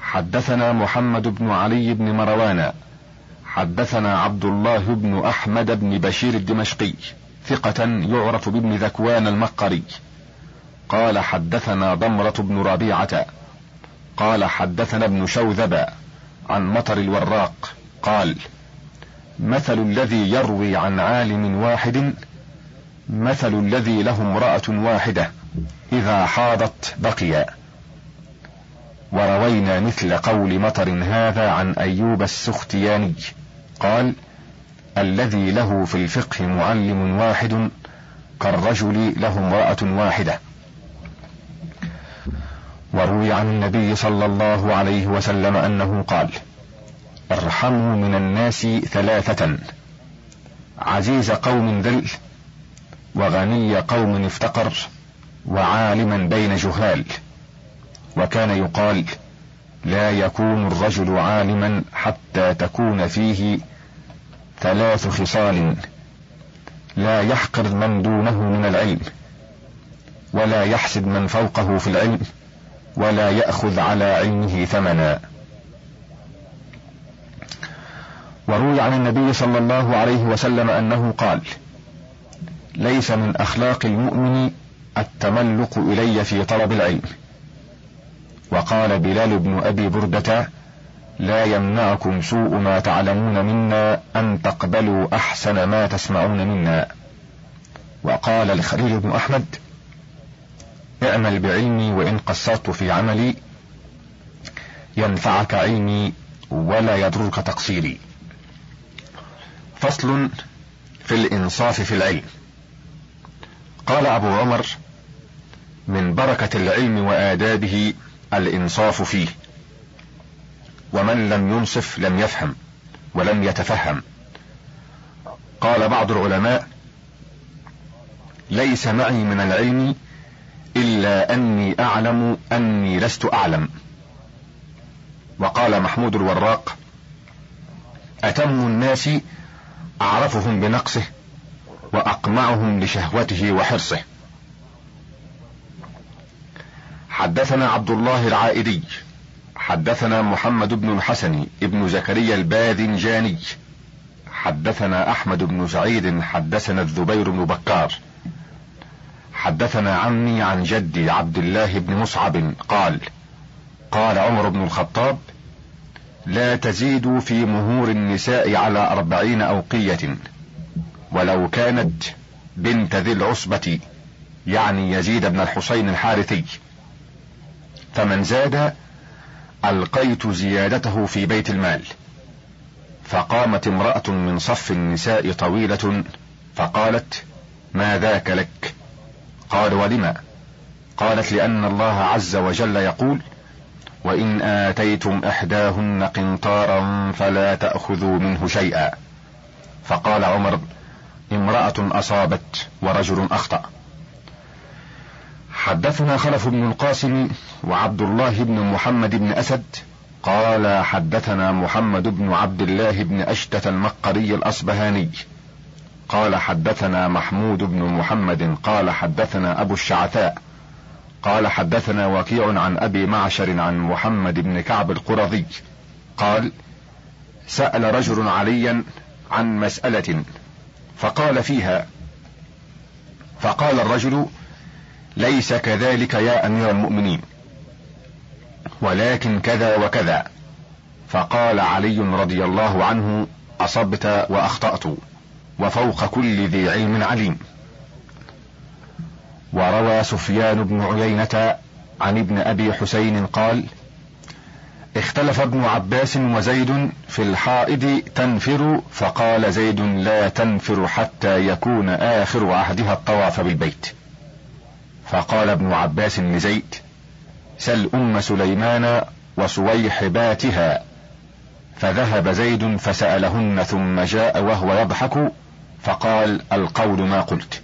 حدثنا محمد بن علي بن مروان حدثنا عبد الله بن أحمد بن بشير الدمشقي ثقة يعرف بابن ذكوان المقري. قال حدثنا ضمرة بن ربيعة قال حدثنا ابن شوذب عن مطر الوراق قال مثل الذي يروي عن عالم واحد مثل الذي له امرأة واحدة إذا حاضت بقي وروينا مثل قول مطر هذا عن أيوب السختياني قال الذي له في الفقه معلم واحد كالرجل له امرأة واحدة. وروي عن النبي صلى الله عليه وسلم أنه قال ارحموا من الناس ثلاثة عزيز قوم ذل وغني قوم افتقر وعالما بين جهال. وكان يقال لا يكون الرجل عالما حتى تكون فيه ثلاث خصال. لا يحقر من دونه من العلم ولا يحسد من فوقه في العلم ولا يأخذ على علمه ثمنا. وروي عن النبي صلى الله عليه وسلم أنه قال ليس من أخلاق المؤمن التملق إلي في طلب العلم. وقال بلال بن أبي بردة لا يمنعكم سوء ما تعلمون منا أن تقبلوا أحسن ما تسمعون منا. وقال الخليل بن أحمد اعمل بعلمي وإن قصرت في عملي ينفعك علمي ولا يضرك تقصيري. فصل في الإنصاف في العلم. قال أبو عمر من بركة العلم وآدابه الإنصاف فيه. ومن لم ينصف لم يفهم ولم يتفهم. قال بعض العلماء ليس معي من العلم إلا أني أعلم أني لست أعلم. وقال محمود الوراق أتم الناس أعرفهم بنقصه واقمعهم لشهوته وحرصه. حدثنا عبد الله العائدي حدثنا محمد بن الحسن ابن زكريا الباذنجاني حدثنا أحمد بن سعيد حدثنا الزبير بن بكار. حدثنا عمي عن جدي عبد الله بن مصعب قال قال عمر بن الخطاب لا تزيد في مهور النساء على أربعين أوقية. ولو كانت بنت ذي العصبة يعني يزيد بن الحسين الحارثي. فمن زاد ألقيت زيادته في بيت المال. فقامت امرأة من صف النساء طويلة فقالت ما ذاك لك؟ قال ولم قالت لأن الله عز وجل يقول وإن آتيتم إحداهن قنطارا فلا تأخذوا منه شيئا. فقال عمر امرأة أصابت ورجل أخطأ. حدثنا خلف بن القاسم وعبد الله بن محمد بن أسد. قال حدثنا محمد بن عبد الله بن أشتة المقري الأصبهاني. قال حدثنا محمود بن محمد قال حدثنا أبو الشعثاء. قال حدثنا وكيع عن أبي معشر عن محمد بن كعب القرظي. قال سأل رجل عليا عن مسألة فقال فيها فقال الرجل ليس كذلك يا أمير المؤمنين ولكن كذا وكذا. فقال علي رضي الله عنه أصبت وأخطأت وفوق كل ذي علم عليم. وروى سفيان بن عيينة عن ابن أبي حسين قال اختلف ابن عباس وزيد في الحائض تنفر فقال زيد لا تنفر حتى يكون آخر عهدها الطواف بالبيت فقال ابن عباس لزيد سل أم سليمان وسويحباتها فذهب زيد فسألهن ثم جاء وهو يضحك فقال القول ما قلت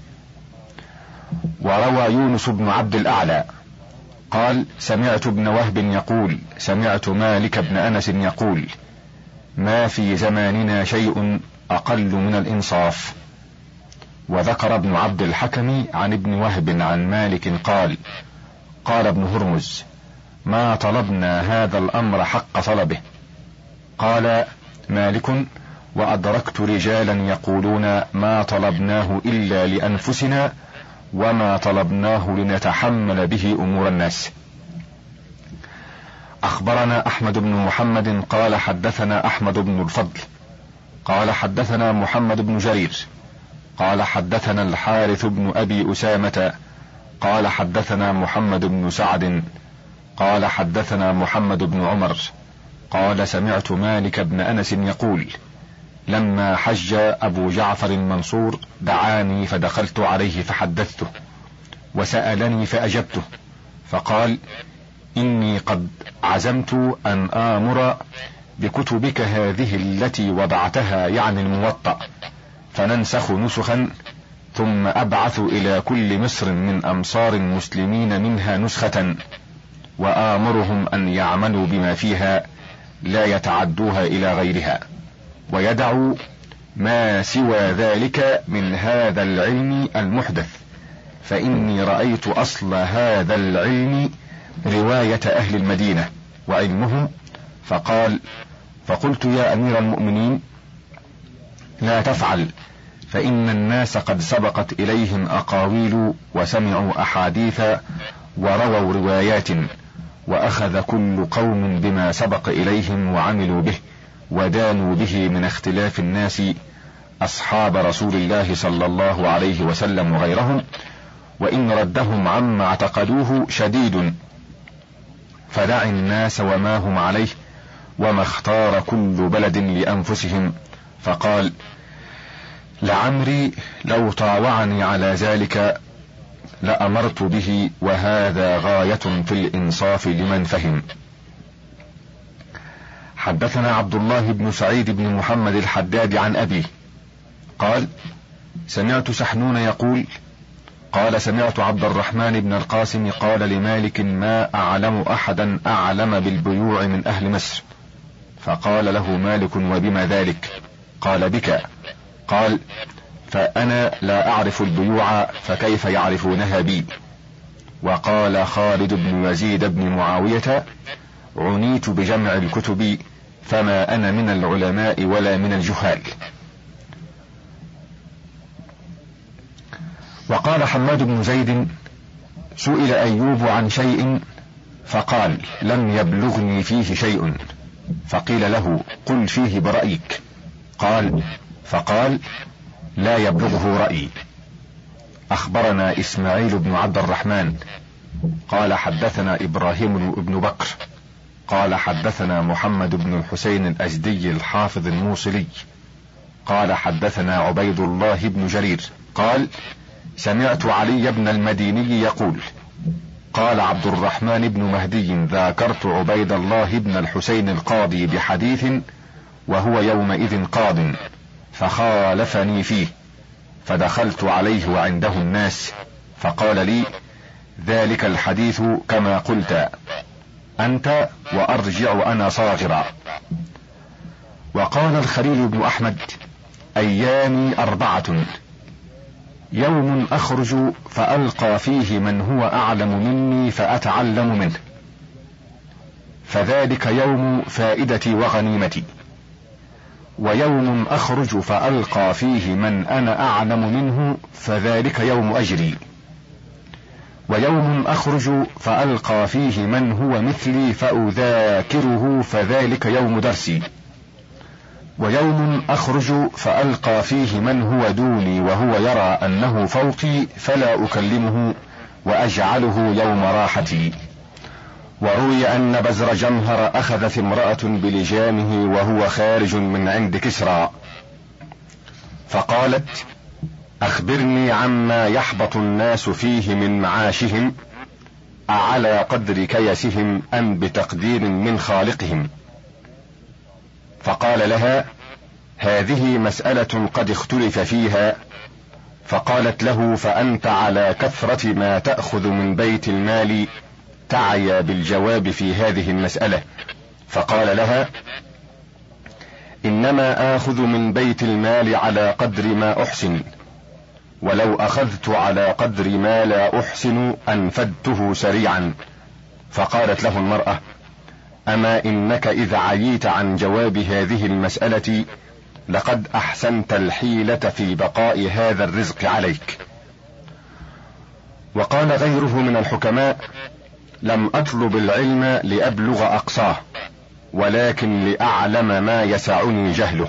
وروى يونس بن عبد الأعلى قال سمعت ابن وهب يقول سمعت مالك بن أنس يقول ما في زماننا شيء أقل من الإنصاف. وذكر ابن عبد الحكم عن ابن وهب عن مالك قال قال ابن هرمز ما طلبنا هذا الأمر حق طلبه. قال مالك وأدركت رجالا يقولون ما طلبناه إلا لأنفسنا وما طلبناه لنتحمل به أمور الناس. أخبرنا أحمد بن محمد قال حدثنا أحمد بن الفضل. قال حدثنا محمد بن جرير. قال حدثنا الحارث بن أبي أسامة. قال حدثنا محمد بن سعد. قال حدثنا محمد بن عمر. قال سمعت مالك بن أنس يقول لما حج أبو جعفر المنصور دعاني فدخلت عليه فحدثته وسألني فأجبته فقال إني قد عزمت أن آمر بكتبك هذه التي وضعتها يعني الموطأ فننسخ نسخا ثم أبعث إلى كل مصر من أمصار المسلمين منها نسخة وآمرهم أن يعملوا بما فيها لا يتعدوها إلى غيرها. ويدعوا ما سوى ذلك من هذا العلم المحدث. فإني رأيت أصل هذا العلم رواية أهل المدينة وعلمهم. فقال فقلت يا أمير المؤمنين لا تفعل فإن الناس قد سبقت إليهم أقاويل وسمعوا أحاديث ورووا روايات وأخذ كل قوم بما سبق إليهم وعملوا به. ودانوا به من اختلاف الناس أصحاب رسول الله صلى الله عليه وسلم وغيرهم وإن ردهم عما اعتقدوه شديد. فدع الناس وما هم عليه وما اختار كل بلد لأنفسهم. فقال لعمري لو طاوعني على ذلك لأمرت به وهذا غاية في الإنصاف لمن فهم. حدثنا عبد الله بن سعيد بن محمد الحداد عن ابيه قال سمعت سحنون يقول قال سمعت عبد الرحمن بن القاسم قال لمالك ما أعلم أحدا أعلم بالبيوع من أهل مصر. فقال له مالك وبما ذلك؟ قال بك. قال فأنا لا أعرف البيوع فكيف يعرفونها بي؟ وقال خالد بن يزيد بن معاوية عنيت بجمع الكتب فما أنا من العلماء ولا من الجهال. وقال حماد بن زيد سئل أيوب عن شيء فقال لم يبلغني فيه شيء. فقيل له قل فيه برأيك. قال فقال لا يبلغه رأيي أخبرنا إسماعيل بن عبد الرحمن. قال حدثنا إبراهيم بن بكر. قال حدثنا محمد بن الحسين الأزدي الحافظ الموصلي. قال حدثنا عبيد الله بن جرير. قال سمعت علي بن المديني يقول قال عبد الرحمن بن مهدي ذاكرت عبيد الله بن الحسين القاضي بحديث وهو يومئذ قاض فخالفني فيه فدخلت عليه وعنده الناس فقال لي ذلك الحديث كما قلت. أنت وأرجع أنا صاغرا. وقال الخليل بن أحمد أيامي أربعة. يوم أخرج فألقى فيه من هو أعلم مني فأتعلم منه. فذلك يوم فائدتي وغنيمتي. ويوم أخرج فألقى فيه من أنا أعلم منه فذلك يوم أجري. ويوم أخرج فألقى فيه من هو مثلي فأذاكره فذلك يوم درسي. ويوم أخرج فألقى فيه من هو دوني وهو يرى أنه فوقي فلا أكلمه وأجعله يوم راحتي. وروي أن بزر جمهر أخذت امرأة بلجامه وهو خارج من عند كسرى. فقالت أخبرني عما يحبط الناس فيه من معاشهم أعلى قدر كيسهم أم بتقدير من خالقهم؟ فقال لها هذه مسألة قد اختلف فيها. فقالت له فأنت على كثرة ما تأخذ من بيت المال تعيا بالجواب في هذه المسألة. فقال لها إنما آخذ من بيت المال على قدر ما أحسن. ولو أخذت على قدر ما لا أحسن أنفدته سريعا. فقالت له المرأة أما إنك إذا عييت عن جواب هذه المسألة لقد أحسنت الحيلة في بقاء هذا الرزق عليك. وقال غيره من الحكماء لم أطلب العلم لأبلغ أقصاه ولكن لأعلم ما يسعني جهله.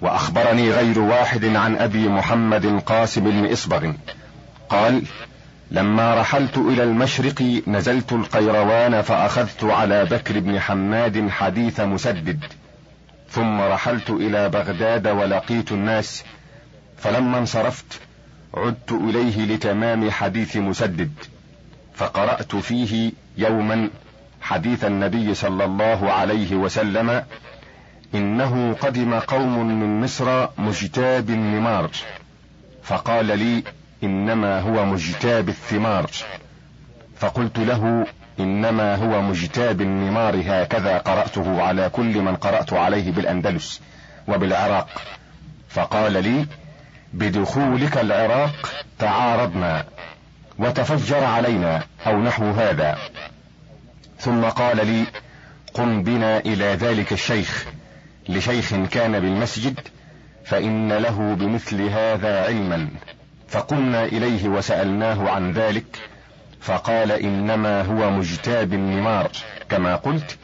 وأخبرني غير واحد عن أبي محمد قاسم بن اصبغ قال لما رحلت إلى المشرق نزلت القيروان فأخذت على بكر بن حماد حديث مسدد. ثم رحلت إلى بغداد ولقيت الناس فلما انصرفت عدت إليه لتمام حديث مسدد. فقرأت فيه يوما حديث النبي صلى الله عليه وسلم إنه قدم قوم من مصر مجتاب النمار. فقال لي إنما هو مجتاب الثمار. فقلت له إنما هو مجتاب النمار هكذا قرأته على كل من قرأت عليه بالأندلس وبالعراق. فقال لي بدخولك العراق تعارضنا وتفجر علينا أو نحو هذا. ثم قال لي قم بنا إلى ذلك الشيخ. لشيخ كان بالمسجد فإن له بمثل هذا علما. فقمنا إليه وسألناه عن ذلك فقال إنما هو مجتاب النمار كما قلت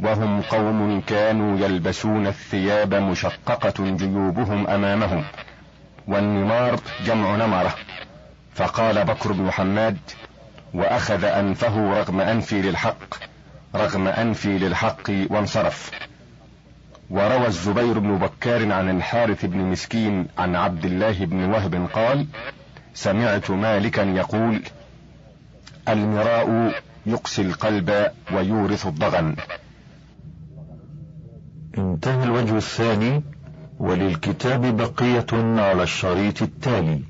وهم قوم كانوا يلبسون الثياب مشققة جيوبهم أمامهم والنمار جمع نمرة. فقال بكر بن حماد وأخذ أنفه رغم انفي للحق رغم انفي للحق وانصرف. وروى الزبير بن بكار عن الحارث بن مسكين عن عبد الله بن وهب قال سمعت مالكا يقول المراء يقسي القلب ويورث الضغن. انتهى الوجه الثاني وللكتاب بقية على الشريط التالي.